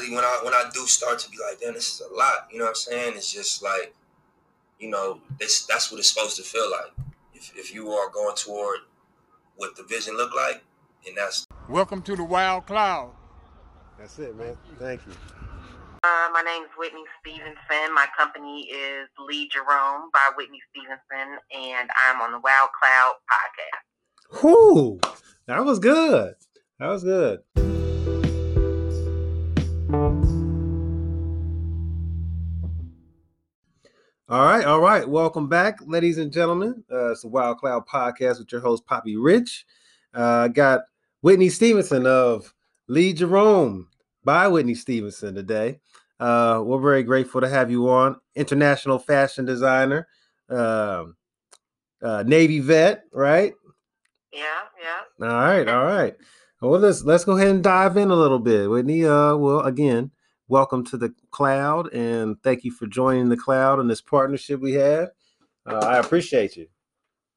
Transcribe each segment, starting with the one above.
reality, when I when I do start to be like, damn, this is a lot. You know what I'm saying? It's just like, you know, this that's what it's supposed to feel like. If if you are going toward what the vision look like, and that's Welcome to the Wild Cloud. That's it, man. Thank you. Uh, my name is Whitney Stevenson. My company is Lee Jerome by Whitney Stevenson, and I'm on the Wild Cloud podcast. Whoo! That was good. That was good. All right, all right. Welcome back, ladies and gentlemen. Uh, it's the Wild Cloud Podcast with your host, Poppy Rich. Uh, got Whitney Stevenson of Lee Jerome by Whitney Stevenson today. Uh, we're very grateful to have you on. International fashion designer, um, uh, Navy vet, right? Yeah, yeah. All right, all right. Well, let's let's go ahead and dive in a little bit, Whitney. Uh, well, again, welcome to the cloud, and thank you for joining the cloud and this partnership we have. Uh, I appreciate you.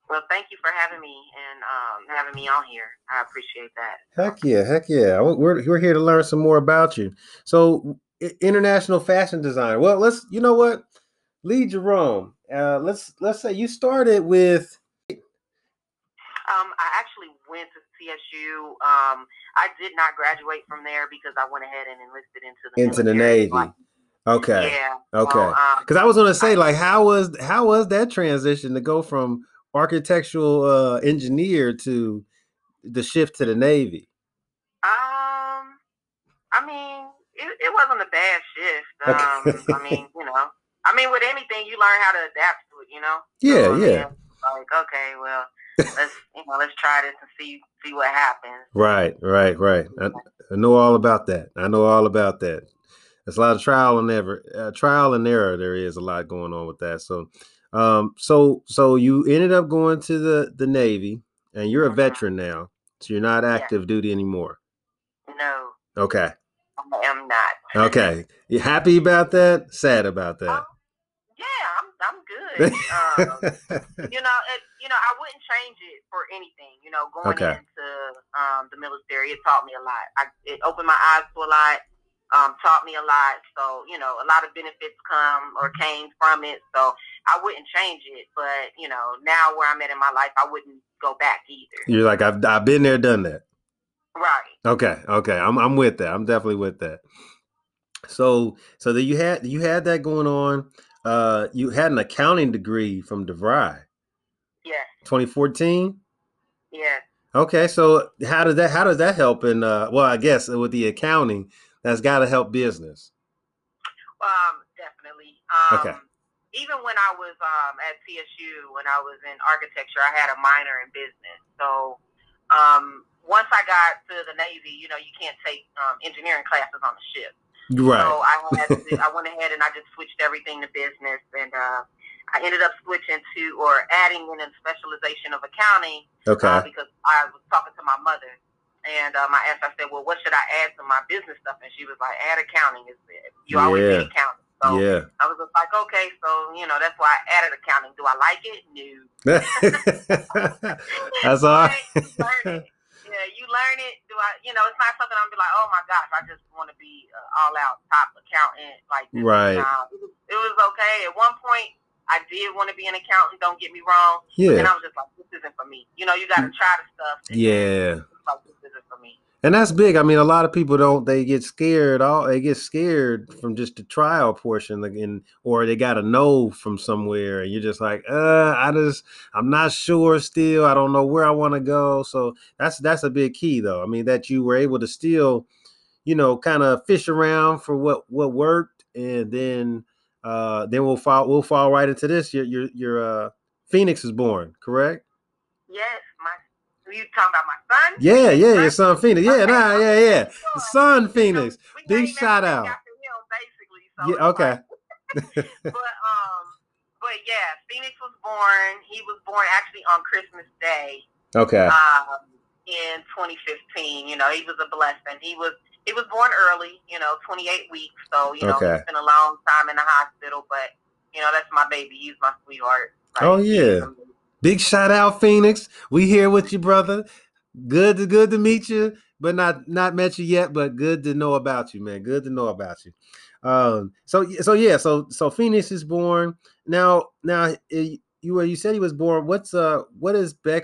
Well, thank you for having me and um, having me on here. I appreciate that. Heck yeah, heck yeah. We're we're here to learn some more about you. So, international fashion designer. Well, let's. You know what, Lee Jerome. Uh, let's let's say you started with. Um, I actually went to CSU. Um, I did not graduate from there because I went ahead and enlisted into the Into the. Navy. Like, Okay. Yeah. Okay. So, um, Because I was gonna say, like, how was how was that transition to go from architectural uh, engineer to the shift to the Navy? Um, I mean, it, it wasn't a bad shift. Um, Okay. I mean, you know, I mean, with anything, you learn how to adapt to it. You know. Yeah, So, I mean, yeah. Like, okay, well, let's you know, let's try this and see see what happens. Right, right, right. I, I know all about that. I know all about that. There's a lot of trial and error, uh, trial and error. There is a lot going on with that. So, um, so so you ended up going to the the Navy, and you're a Mhm. veteran now, so you're not active duty anymore. No, Okay, I am not. okay. You happy about that? Sad about that? Um, yeah, I'm I'm good. um, you know, it, you know, I wouldn't change it for anything. You know, going Okay. into um, the military, it taught me a lot. I, it opened my eyes to a lot, um, taught me a lot. So, you know, a lot of benefits come or came from it. So, I wouldn't change it. But you know, now where I'm at in my life, I wouldn't go back either. You're like I've I've been there, done that. Right. Okay, okay. I'm I'm with that. I'm definitely with that. So so that you had you had that going on. Uh you had an accounting degree from DeVry. 2014. Yeah. Okay, so how does that how does that help in uh well I guess with the accounting that's gotta help business. Um, definitely. Um, Okay. Even when I was um, at CSU, when I was in architecture, I had a minor in business. So um, once I got to the Navy, you know, you can't take um, engineering classes on the ship. Right. So I had to, I went ahead and I just switched everything to business, and uh, I ended up switching to or adding in a specialization of accounting Okay. uh, because I was talking to my mother. And um, I asked, I said, well, what should I add to my business stuff? And she was like, add accounting. Is You always Yeah. need accounting. So yeah. I was just like, okay, so, you know, that's why I added accounting. Do I like it? No. that's all right. But you it. Yeah, you learn it. Do I, you know, it's not something I'm be like, oh my gosh, I just want to be uh, all out top accountant. Like, this. Right. Nah, it, was, it was okay. At one point, I did want to be an accountant. Don't get me wrong. Yeah. And I was just like, this isn't for me. You know, you got to try the stuff. and Yeah. Like, this isn't for me. And that's big. I mean, a lot of people don't. They get scared. All they get scared from just the trial portion, like in, or they got to know from somewhere, and you're just like, uh, I just, I'm not sure. Still, I don't know where I want to go. So that's that's a big key, though. I mean, that you were able to still, you know, kind of fish around for what what worked, and then, uh, then we'll fall we'll fall right into this. Your your your uh, Phoenix is born, correct? Yes, my. You talking about my son? Yeah, yeah, your son Phoenix. Yeah, Okay, nah, yeah, yeah. Son Phoenix. We Big shout out. him, basically. So Yeah, okay. like- but um, but yeah, Phoenix was born. He was born actually on Christmas Day, Okay. um, in 2015. You know, he was a blessing. He was he was born early. You know, 28 weeks. So you know, Okay. he's been a long time in the hospital. But you know, that's my baby. He's my sweetheart. Like, Oh, yeah. Big shout out, Phoenix. We here with you, brother. Good to good to meet you. but not not met you yet. But good to know about you, man. Good to know about you. Um, so so yeah, so so Phoenix is born now. Now eh, you you said he was born. What's uh what is Beck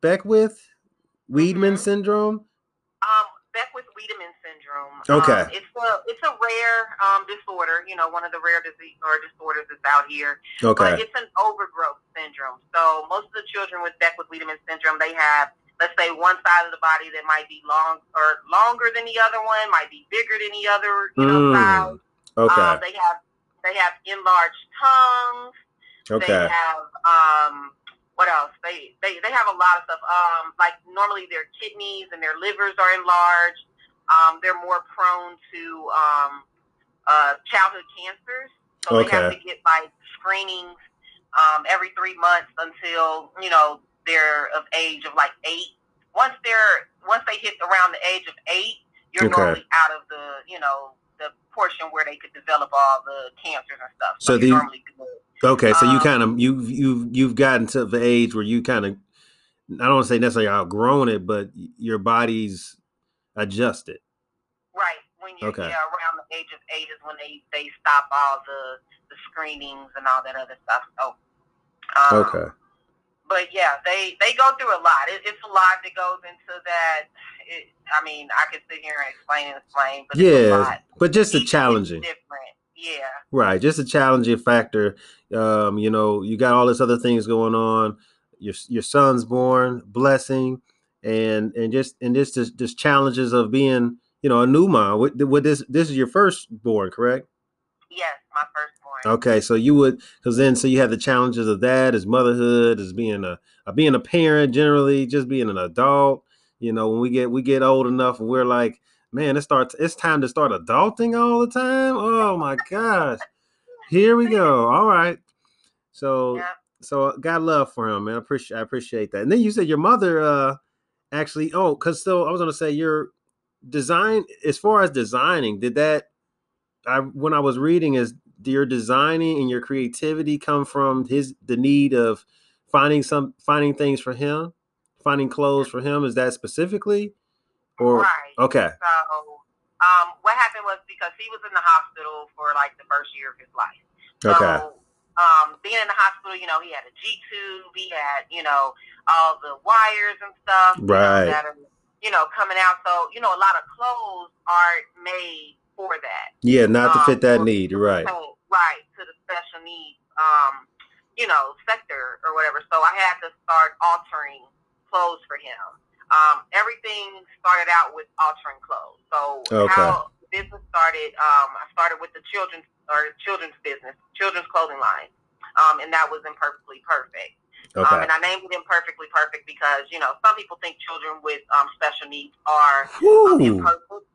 Beckwith Weidman Mhm. syndrome? Um, Beckwith Wiedemann syndrome. Okay. Um, it's a it's a rare um disorder. You know, one of the rare disease or disorders that's out here. But Okay, it's an overgrowth syndrome. So most of the children with Beckwith Wiedemann syndrome, they have, let's say, one side of the body that might be long or longer than the other one, might be bigger than the other, you know, Mm, side. okay, Um, they have they have enlarged tongues. Okay. They have um, what else? They they they have a lot of stuff. Um, like normally their kidneys and their livers are enlarged. Um, they're more prone to um, uh, childhood cancers. So they have to get like screenings um, every three months until you know they're of age of like eight. Once they're once they hit around the age of eight, you're Okay. normally out of the you know the portion where they could develop all the cancers and stuff. So So, the- normally good. okay. So you um, kind of you you you've gotten to the age where you kind of I don't want to say necessarily outgrown it, but your body's adjusted. Right. When you're Okay. yeah, around the age of eight is when they, they stop all the, the screenings and all that other stuff. So, um, Okay. But yeah, they, they go through a lot. It, it's a lot that goes into that. It, I mean, I could sit here and explain and explain, but it's a Yeah, but just a Each challenging. Different. Yeah. Right, just a challenging factor. Um, you know, you got all this other things going on. Your your son's born, blessing, and and just and just just, just challenges of being, you know, a new mom. With, with this, this is your first born, correct? Yes, my firstborn. Okay, so you would because then so you have the challenges of that as motherhood, as being a, a being a parent, generally just being an adult. You know, when we get we get old enough and we're like, man, it starts. It's time to start adulting all the time. Oh my gosh, here we go. All right, so Yeah. so got love for him, man. I appreciate I appreciate that. And then you said your mother uh actually oh because so I was gonna say your design as far as designing did that I when I was reading is your designing and your creativity come from his the need of finding some finding things for him, finding clothes for him. Is that specifically? Or right. okay, So, um, what happened was because he was in the hospital for like the first year of his life. So, okay, um, being in the hospital, you know, he had a G tube, he had, you know, all the wires and stuff, you know, Right. that are, you know, coming out. So, you know, a lot of clothes aren't made for that. yeah, not to um, fit that need, right? right to the special needs, um, you know, sector or whatever. So I had to start altering clothes for him. Um, everything started out with altering clothes. So Okay. how the business started, um, I started with the children's or children's business, children's clothing line, um, and that was imperfectly perfect. Um, and I named it imperfectly perfect because you know some people think children with um, special needs are um, imperfect.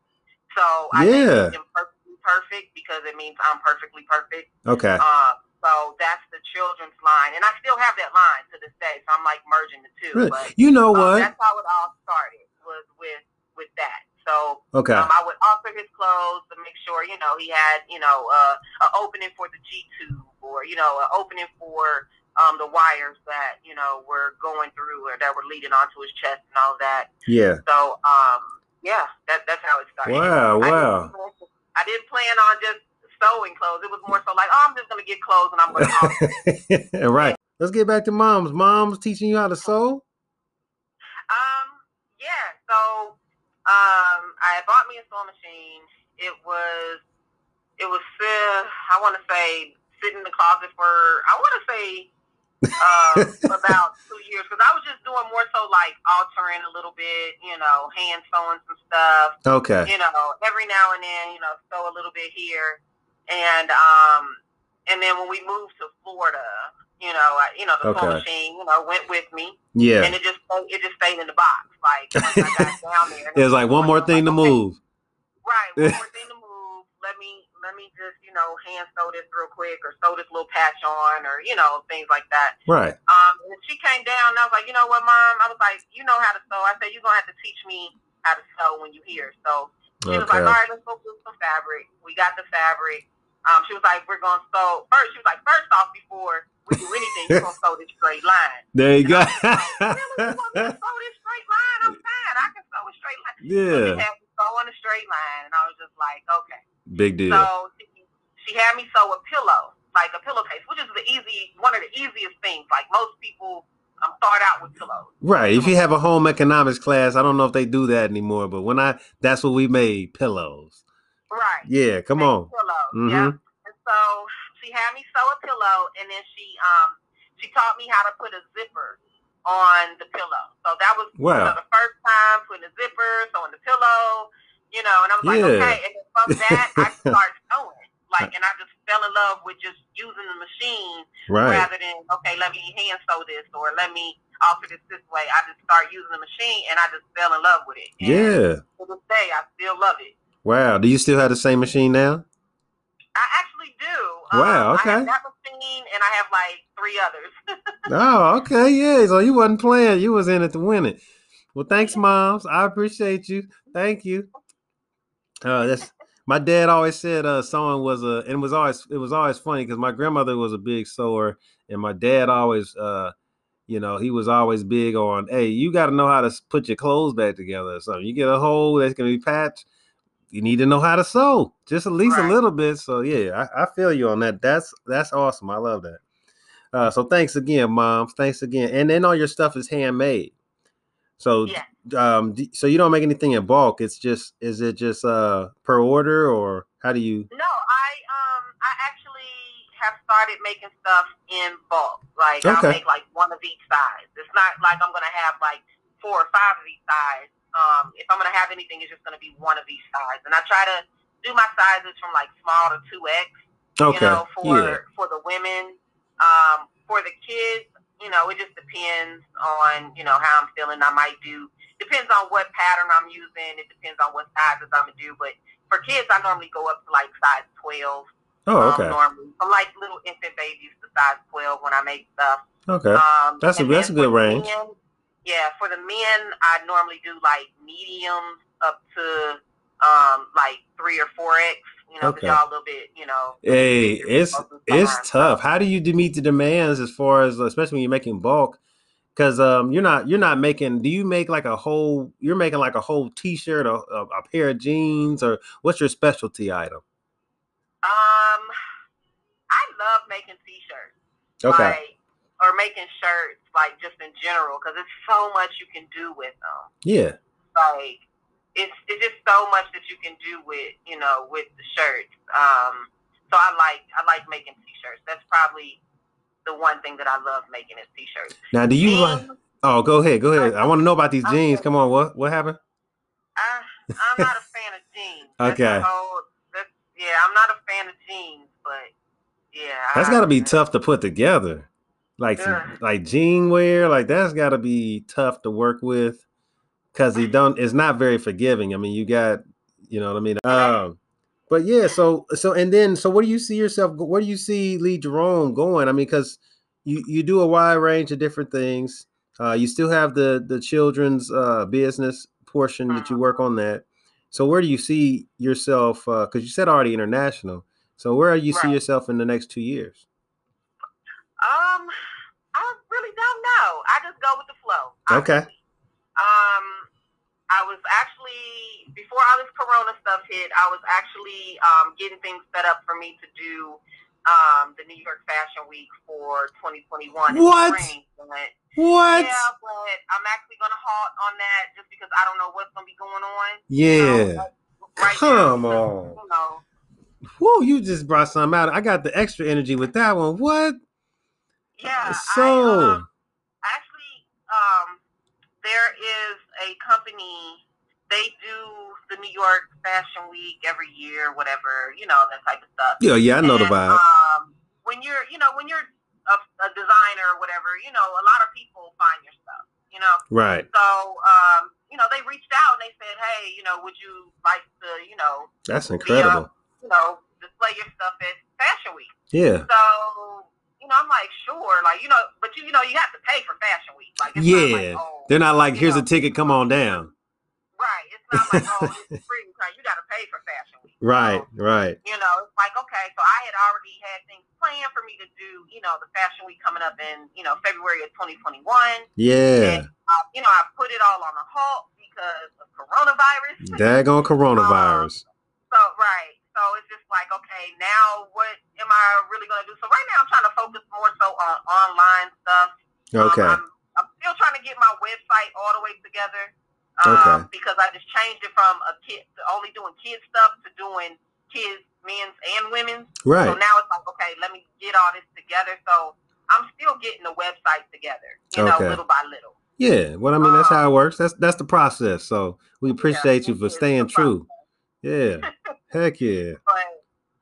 So I Yeah. named it imperfectly perfect because it means I'm perfectly perfect. okay, Uh, so that's the children's line, and I still have that line to this day. So I'm like merging the two. Really? But You know um, what? that's how it all started was with with that. So Okay, um, I would alter his clothes to make sure you know he had you know uh, an opening for the G tube or you know an opening for um, the wires that you know were going through or that were leading onto his chest and all that. yeah. So um, yeah, that, that's how it started. Wow, I wow. didn't, I didn't plan on just sewing clothes. It was more so like, oh, I'm just gonna get clothes and I'm gonna. alter. right. Let's get back to moms. Moms teaching you how to sew. um, yeah. So um, I bought me a sewing machine. It was, it was. Uh, I want to say sitting in the closet for. I want to say. Uh, about two years because I was just doing more so like altering a little bit, you know, hand sewing some stuff, Okay, you know, every now and then, you know, sew a little bit here, and um, and then when we moved to Florida, you know, I, you know, the Okay. sewing machine, you know, went with me, yeah. and it just it just stayed in the box. Like once I got down there, It was like one more thing to Okay, move. Right, one more thing to move. Let me let me just you know hand sew this real quick, or sew this little patch on, or you know things like that. Right. Um, and she came down, and I was like, you know what, mom? I was like, you know how to sew. I said, you're gonna have to teach me how to sew when you here. So she was like, all right, let's go get some fabric. We got the fabric. Um, she was like, we're gonna sew first. She was like, first off, before we do anything, you're gonna sew this straight line. There you go. Really, you want me to sew this straight line? I'm fine. I can sew a straight line. Yeah. She had me sew on a straight line, and I was just like, okay. Big deal. So she, had me sew a pillow, like a pillowcase, which is the easy, one of the easiest things. Like most people um, start out with pillows. Right. If you have a home economics class, I don't know if they do that anymore, but when I that's what we made pillows. Right. Yeah, come on. Pillows. Mhm. Yeah. And so she had me sew a pillow, and then she um she taught me how to put a zipper on the pillow. So that was you Wow. know, the first time putting a zipper, sewing the pillow, you know. And I was like, okay. And from that, I started sewing. Like, and I just fell in love with just using the machine Right. rather than okay, let me hand sew this or let me alter this this way. I just start using the machine, and I just fell in love with it. And Yeah. To this day, I still love it. Wow. Do you still have the same machine now? I actually do. Um, wow, I okay. have that machine, and I have like three others. Oh, okay, yeah. So you wasn't playing; you was in it to win it. Well, thanks, moms. I appreciate you. Thank you. Uh, that's my dad always said uh, sewing was a, and it was always it was always funny because my grandmother was a big sewer, and my dad always, uh, you know, he was always big on, hey, you got to know how to put your clothes back together or something. You get a hole that's gonna be patched. You need to know how to sew, just at least a little bit. So yeah, I, I feel you on that. That's that's awesome. I love that. Uh, so thanks again, moms. Thanks again. And then all your stuff is handmade. So Yeah. Um d- so you don't make anything in bulk. It's just is it just uh per order or how do you no, I um I actually have started making stuff in bulk. Like Okay. I'll make like one of each size. It's not like I'm gonna have like four or five of each size. Um, if I'm gonna have anything, it's just gonna be one of each size. And I try to do my sizes from like small to two X. Okay. you know, for yeah. for the women. Um, for the kids, you know, it just depends on, you know, how I'm feeling. I might do depends on what pattern I'm using, it depends on what sizes I'm gonna do. But for kids I normally go up to like size twelve. Oh, Um, okay. normally. From like little infant babies to size twelve when I make stuff. Okay. Um That's a- that's a good range. men- yeah, for the men I normally do like mediums up to um like three or four X, you know, because Okay. y'all a little bit, you know, Hey, it's most of the time, it's tough. How do you meet the demands as far as especially when you're making bulk? Because um, you're not you're not making. Do you make like a whole? You're making like a whole T-shirt, or a, a pair of jeans, or what's your specialty item? Um, I love making t-shirts. Okay. Like, or making shirts, like just in general, because it's so much you can do with them. Yeah. Like, it's it's just so much that you can do with you know with the shirts. Um, so I like I like making t-shirts. That's probably the one thing that I love making is t-shirts. Now, do you like? Oh, go ahead. Go ahead. I want to know about these jeans. Come on. What what happened? I, I'm not a fan of jeans. Okay. whole- yeah, I'm not a fan of jeans, but yeah, That's got to be tough to put together. Like Yeah. like jean wear, like that's got to be tough to work with because he don't. It's not very forgiving. I mean, you got, you know what I mean. Um, but yeah. So so and then so where do you see yourself? Where do you see Lee Jerome going? I mean, because you you do a wide range of different things. Uh, you still have the the children's uh, business portion that you work on that. So where do you see yourself? Because you said already international. So where do you see yourself in the next two years? Um, I really don't know. I just go with the flow. Okay. Um, I was actually before all this Corona stuff hit, I was actually um getting things set up for me to do um the New York Fashion Week for 2021. in What? But, What? Yeah, but I'm actually gonna halt on that just because I don't know what's gonna be going on. Yeah. Right Come now, on. You know, Whoa, you just brought some out. I got the extra energy with that one. What? yeah. so, I, um there is a company they do the New York Fashion Week every year, whatever, you know, that type of stuff. yeah, yeah, I know the vibe. Um, when you're, you know, when you're a, a designer or whatever, you know, a lot of people find your stuff, you know. Right. So, um, you know, they reached out and they said, hey, you know, would you like to, you know, That's incredible. you know, display your stuff at Fashion Week? Yeah. So, you know, I'm like, sure, like, you know, but you, you know, you have to pay for Fashion Week. Like, it's Yeah. not like, oh, They're not like, here's a ticket, come on down. Right. It's and I'm like, oh, it's free you got to pay for Fashion Week. Right, So, right. you know, it's like okay, so I had already had things planned for me to do. You know, the Fashion Week coming up in you know February of 2021. Yeah. Uh, you know, I put it all on a halt because of coronavirus. Daggone coronavirus. So right. So it's just like, okay, now what am I really gonna do? So right now I'm trying to focus more so on online stuff. Um, Okay. I'm, I'm still trying to get my website all the way together. Um, Okay. because I just changed it from a kid to only doing kid stuff to doing kids, men's and women's. Right. So now it's like, okay, let me get all this together. So I'm still getting the website together, you know, Okay. little by little. Yeah. Well, I mean, that's how it works. That's that's the process. So we appreciate you for staying true. Yeah. Heck yeah. but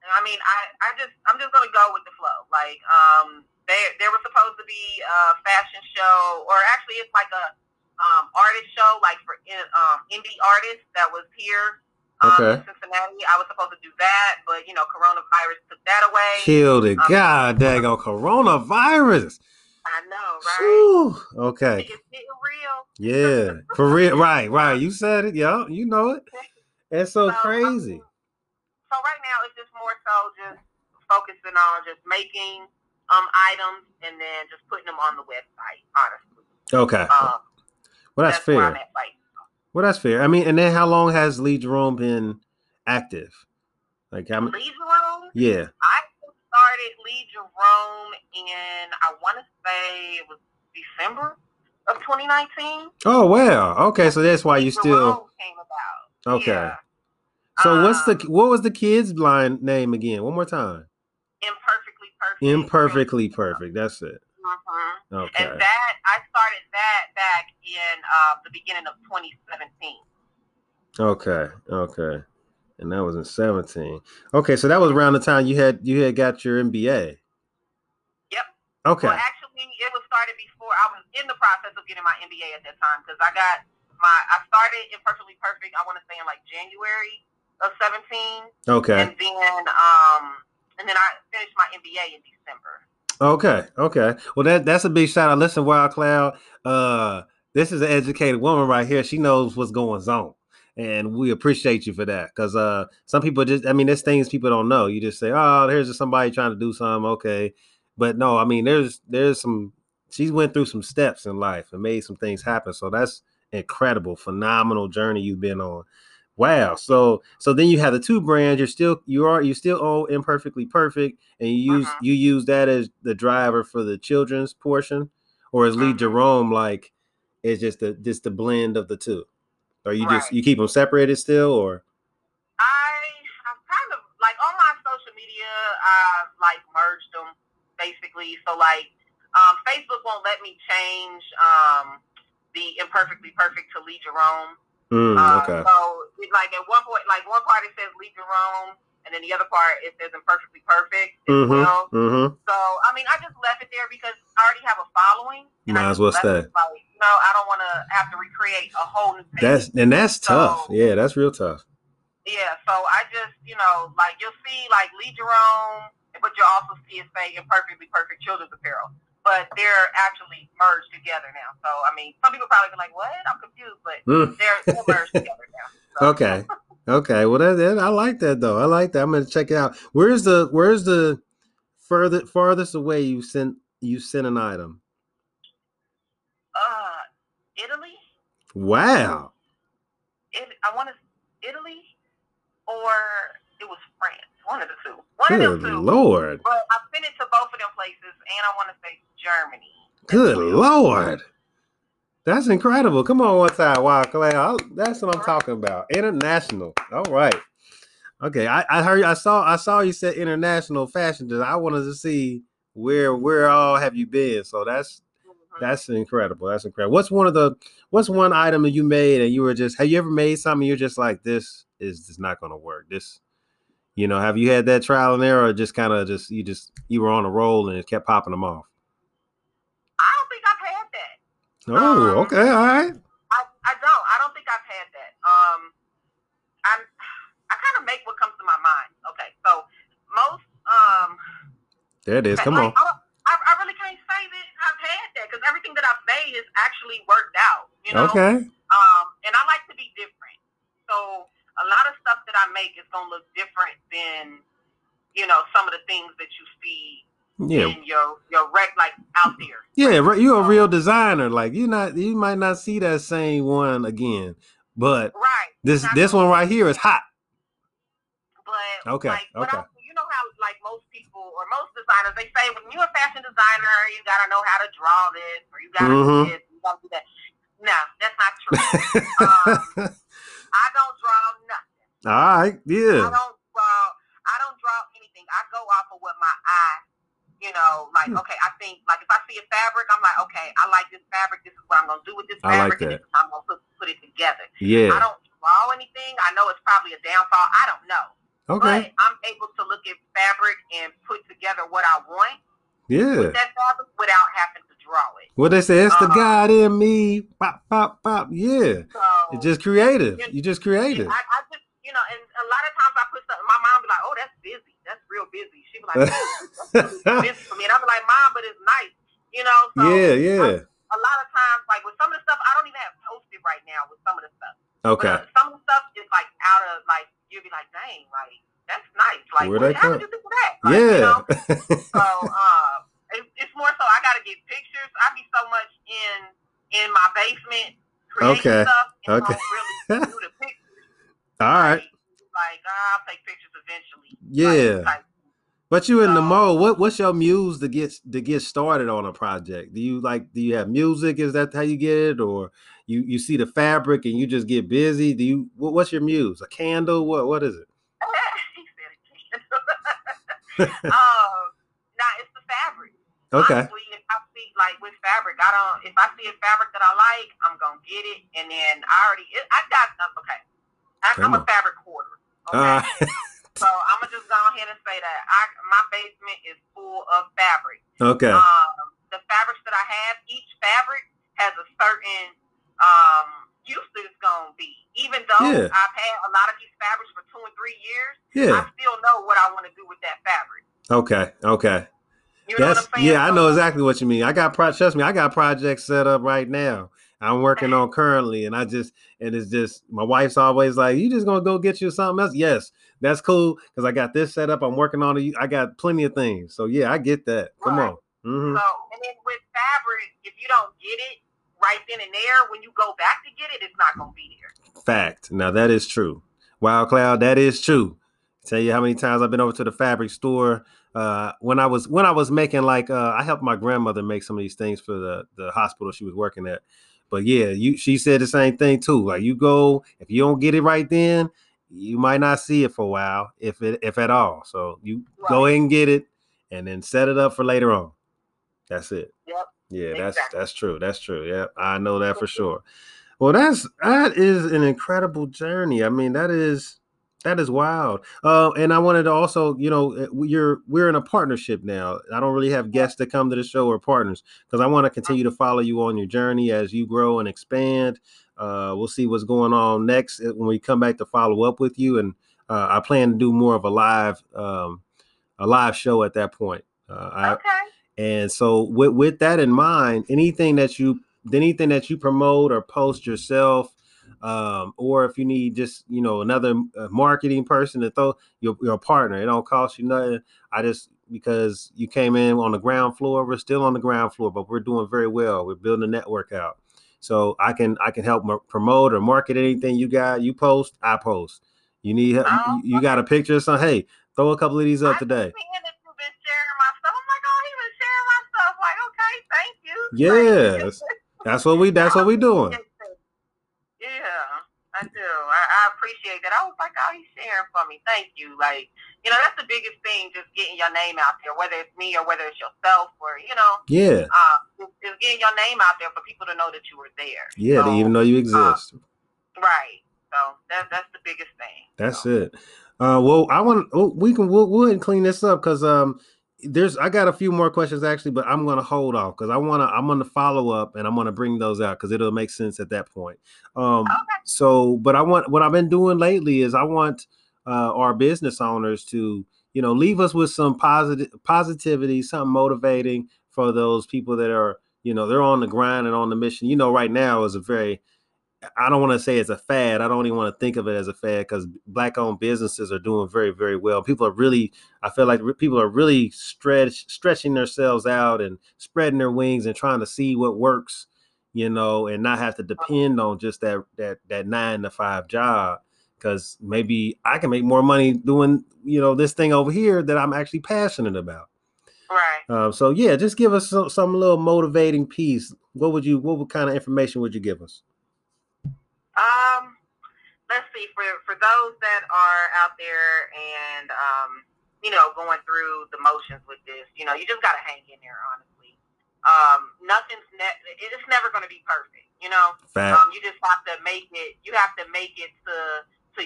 I mean, I, I just I'm just gonna go with the flow. Like, um, there there was supposed to be a fashion show, or actually, it's like a um artist show, like for in- um indie artists that was here. Um, Okay. in Cincinnati, I was supposed to do that, but you know, coronavirus took that away. Killed it. Um, God daggone coronavirus. I know, right? Whew. Okay. It's getting real. Yeah. For real. Right, right. You said it. Yeah, you know it. It's so So, crazy. So right now, it's just more so just focusing on just making um items and then just putting them on the website. Honestly, Okay. um, Well, that's I'm fair. at Well, that's fair. I mean, and then how long has Lee Jerome been active? Like, how many Lee Jerome, yeah. I started Lee Jerome in I want to say it was December of 2019. Oh wow. Okay, so that's why you Lee still Jerome came about. Okay. Yeah. So what's the Um, what was the kid's blind name again? One more time. imperfectly perfect? Imperfectly perfect. That's it. Mhm. Okay. And that I started that back in uh, the beginning of 2017. Okay. Okay. And that was in 17. Okay, so that was around the time you had you had got your MBA. Yep. Okay. Well, actually, it was started before I was in the process of getting my MBA at that time because I got my I started Imperfectly Perfect. I want to say in like January of 17, Okay. and then um and then I finished my MBA in December. Okay, okay. Well, that that's a big shout out. Listen, Wild Cloud. Uh, this is an educated woman right here. She knows what's going on, and we appreciate you for that. Because uh, some people just, I mean, there's things people don't know. You just say, "Oh, there's just somebody trying to do something." Okay, but no, I mean, there's there's some. She's went through some steps in life and made some things happen. So that's incredible, phenomenal journey you've been on. Wow. So so then you have the two brands. You're still you are you still own imperfectly perfect, and you use Mhm. you use that as the driver for the children's portion, or is Lee Mhm. Jerome like it's just the just the blend of the two, or you just you keep them separated still, or I I've kind of like on my social media, I've like merged them basically. So like um, Facebook won't let me change um, the imperfectly perfect to Lee Jerome. Mm, Uh, So like at one point, like one part it says Lee Jerome, and then the other part it says imperfectly perfect as mm-hmm, well. mm-hmm. So I mean, I just left it there because I already have a following. Might as well stay. Like, no, I don't want to have to recreate a whole new. Page. That's and that's tough. Yeah, that's real tough. Yeah, so I just, you know, like you'll see like Lee Jerome, but you'll also see it say imperfectly perfect children's apparel. But they're actually merged together now. So I mean, some people probably be like, "What?" I'm confused, but Mm. they're, they're merged together now. So, Okay. Okay. Well, that, that I like that though. I like that. I'm gonna check it out. Where's the Where's the further farthest away you sent you sent an item? Uh, Italy. Wow. It, I want to Italy, or it was France. One of the two. One Good of them two. lord. But I've been to both of them places, and I want to say Germany. Good lord. That's incredible. Come on, one time, Wild Cloud. That's what I'm talking about. International. All right. Okay. I, I heard I saw I saw you said international fashion design. I wanted to see where where all have you been. So that's Mhm. That's incredible. That's incredible. What's one of the what's one item that you made and you were just have you ever made something you're just like this is just not gonna work? This you know, have you had that trial and error or just kind of just you just you were on a roll and it kept popping them off? I don't think I've had that. Oh, Um, okay, all right. I, I don't. I don't think I've had that. Um, I'm. I kind of make what comes to my mind. Okay, so most um. There it is. Come like, on. I, I, I really can't say that I've had that because everything that I've made has actually worked out. You know. Okay. Um, and I like to be different lot of stuff that I make is gonna look different than you know some of the things that you see. Yeah, in your your rec like out there. Yeah, right. You're a real designer. Like you're not. You might not see that same one again. But right. This this one right here is hot. But okay, like, okay. I, you know how like most people or most designers they say when you're a fashion designer you gotta know how to draw this or you gotta mm-hmm. do this you gotta do that. No, that's not true. um, I don't draw nothing. All right, I yeah, don't draw. I don't draw anything. I go off of what my eye, you know, like Hmm. okay. I think like if I see a fabric, I'm like, okay, I like this fabric. This is what I'm gonna do with this I like fabric, and that. this is how I'm gonna put, put it together. Yeah. I don't draw anything. I know it's probably a downfall. I don't know, Okay, but I'm able to look at fabric and put together what I want yeah. with that fabric without having to draw it. What they say, it's the Uh, God in me. Pop, pop, pop. Yeah, So it's just creative. You- just creative. I, I you know, and a lot of times I put something. My mom be like, "Oh, that's busy. That's real busy." She be like, "That's busy for me," and I be like, "Mom, but it's nice." You know. So yeah, yeah. A lot of times, like with some of the stuff, I don't even have posted right now with some of the stuff. Okay. But, uh, some of the stuff is like out of like you'll be like, "Dang, like that's nice." Like, Where'd well, how come- did you think of that? Like, You know? yeah. So uh, it, it's more so I got to get pictures. I be so much in in my basement creating Okay, stuff and okay. don't really do the. All right. Like I'll take pictures eventually. Yeah. Like. But you in the So- mode. What what's your muse to get to get started on a project? Do you like do you have music? Is that how you get it? Or you you see the fabric and you just get busy? Do you what, what's your muse? A candle? What what is it? he said it. um, nah, it's the fabric. Okay. Honestly, if I see like with fabric, I don't. If I see a fabric that I like, I'm gonna get it, and then I already. It, I got some. Okay, I, I'm a fabric hoarder. Okay. Uh, So I'm gonna just go ahead and say that I my basement is full of fabric. okay. Um, the fabrics that I have, each fabric has a certain um use that it's gonna be. Even though Yeah. I've had a lot of these fabrics for two and three years, Yeah. I still know what I want to do with that fabric. Okay. Okay. You know That's what I'm saying? yeah, I know exactly what you mean. I got pro trust me, I got projects set up right now. I'm working on currently, and I just and it's just my wife's always like, "You just gonna go get you something else?" Yes, that's cool because I got this set up. I'm working on it. I got plenty of things. So yeah, I get that. Come Right. on. hmm So, and then with fabric, if you don't get it right then and there, when you go back to get it, it's not gonna be there. Fact. Now that is true. Wild Cloud, that is true. Tell you how many times I've been over to the fabric store. Uh, when I was when I was making like uh, I helped my grandmother make some of these things for the the hospital she was working at. But yeah, you she said the same thing too. Like you go if you don't get it right then, you might not see it for a while, if it if at all. So you go Right. ahead and get it, and then set it up for later on. That's it. Yep. Yeah, that's that's true. That's true. Yeah, I know that for sure. Well, that's that is an incredible journey. I mean, that is that is wild. Uh, and I wanted to also, you know, we- you're we're in a partnership now. I don't really have guests that come to the show or partners because I want to continue to follow you on your journey as you grow and expand. Uh, we'll see what's going on next uh, when we come back to follow up with you. And uh, I plan to do more of a live um, a live show at that point. Uh, I, Okay. and so with with that in mind, anything that you anything that you promote or post yourself, um, or if you need just you know another uh, marketing person to throw your your partner, it don't cost you nothing. I just because you came in on the ground floor, we're still on the ground floor, but we're doing very well. We're building a network out, so I can I can help promote or market anything you got. You post, I post. You need help- Oh, you, you got a picture of something? Hey, throw a couple of these up I've today. been seeing that you've been sharing my stuff. I'm like, oh, he been sharing my stuff. Like, okay, thank you. Yes. That's what we. That's what we doing. I do. I, I appreciate that. I was like, oh, he's sharing for me. Thank you. Like, you know, that's the biggest thing, just getting your name out there, whether it's me or whether it's yourself or, you know, Yeah. uh, just, just getting your name out there for people to know that you were there. Yeah. So, to even know you exist. Right. So that's that's the biggest thing. That's So, it. Uh, well, I want. Oh, we can. We'll, we'll clean this up because um, there's. I got a few more questions actually, but I'm gonna hold off because I wanna. I'm gonna follow up and I'm gonna bring those out because it'll make sense at that point. Um. Okay. So, but I want what I've been doing lately is I want uh, our business owners to you know leave us with some positive positivity, something motivating for those people that are you know they're on the grind and on the mission. You know, right now is a very I don't want to say it's a fad. I don't even want to think of it as a fad because black owned businesses are doing very, very well. People are really, I feel like people are really stretch stretching themselves out and spreading their wings and trying to see what works, you know, and not have to depend on just that that that nine to five job. Because maybe I can make more money doing, you know, this thing over here that I'm actually passionate about. Right. Um, so yeah, just give us some, some little motivating piece. What would you? What kind of information would you give us? Um, let's see. For for those that are out there and um, you know, going through the motions with this, you know, you just gotta hang in there. Honestly, um, nothing's ne- it's never going to be perfect. You know, Fact. um, you just have to make it. You have to make it to to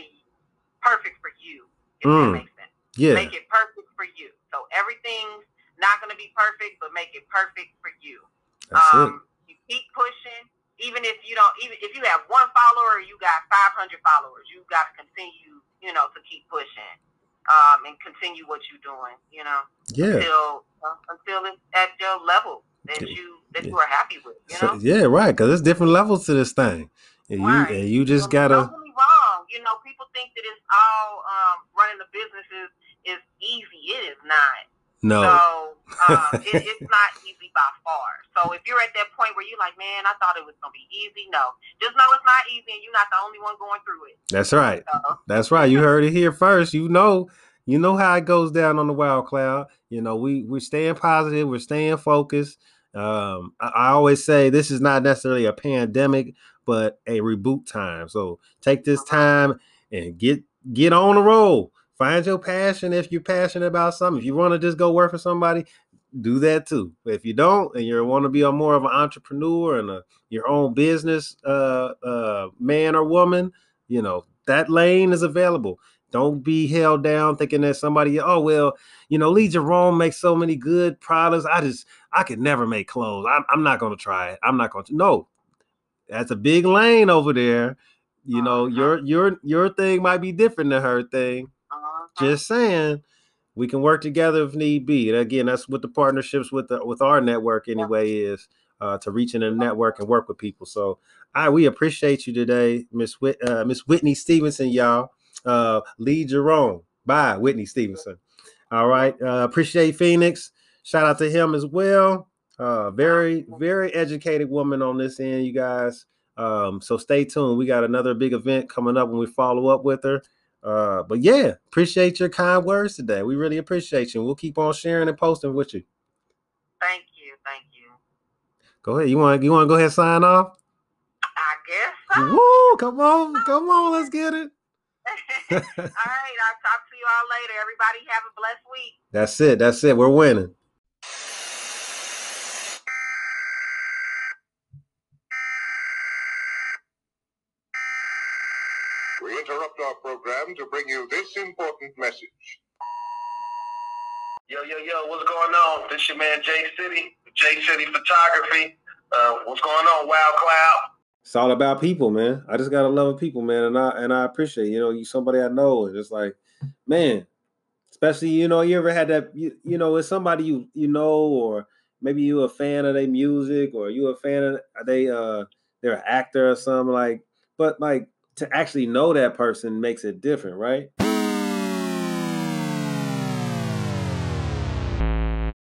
perfect for you. If Mm. that makes sense. Yeah, Make it perfect for you. So everything's not going to be perfect, but make it perfect for you. that's it. um, you keep pushing, even if you don't, even if you have one follower, you got 500 followers, you got to continue, you know, to keep pushing, um, and continue what you're doing, you know, Yeah. until uh, until it's at your level that you that Yeah. you are happy with, you So, know. yeah, right. Because there's different levels to this thing, and you Right. and you just So gotta. Don't get me wrong. You know, people think that it's all um, running the businesses is easy. It is not. No. So um, it, it's not easy by far. So if you're at that point where you're like, man, I thought it was gonna be easy, no, just know it's not easy, and you're not the only one going through it. That's right. So That's right. You heard it here first. You know, you know how it goes down on the wild cloud. You know, we we're staying positive, we're staying focused. Um, I, I always say this is not necessarily a pandemic, but a reboot time. So take this time and get get on the roll. Find your passion if you're passionate about something. If you want to just go work for somebody, do that too. But if you don't, and you want to be a more of an entrepreneur and a your own business uh, uh, man or woman, you know that lane is available. Don't be held down thinking that somebody, oh well, you know, Lee Jerome makes so many good products. I just I could never make clothes. I'm, I'm not gonna try it. I'm not gonna no. That's a big lane over there. You know, Uh-huh. your your your thing might be different than her thing. Uh, Just saying, we can work together if need be. And again, that's what the partnerships with the with our network anyway is uh, to reach in the network and work with people. So, I we appreciate you today, Miss Whit, uh, Miss Whitney Stevenson, y'all. Uh, Lee Jerome, by, Whitney Stevenson. All right, uh, appreciate Phoenix. Shout out to him as well. Uh, very very educated woman on this end, you guys. Um, so stay tuned. We got another big event coming up when we follow up with her. Uh, but yeah, appreciate your kind words today. We really appreciate you. We'll keep on sharing and posting with you. thank you, thank you. Go ahead. You want you want to go ahead and sign off? I guess. So. Woo! Come on, come on, let's get it. all right, I'll talk to you all later. Everybody have a blessed week. That's it. That's it. We're winning. We interrupt our program to bring you this important message. Yo, yo, yo, what's going on? This your man J City, J City Photography. Uh, what's going on, Wild Cloud? It's all about people, man. I just gotta love of people, man, and I and I appreciate you know you somebody I know, and it's like, man, especially you know you ever had that you, you know it's somebody you you know or maybe you a fan of their music or you a fan of they uh they're an actor or something like, but like to actually know that person makes it different, right?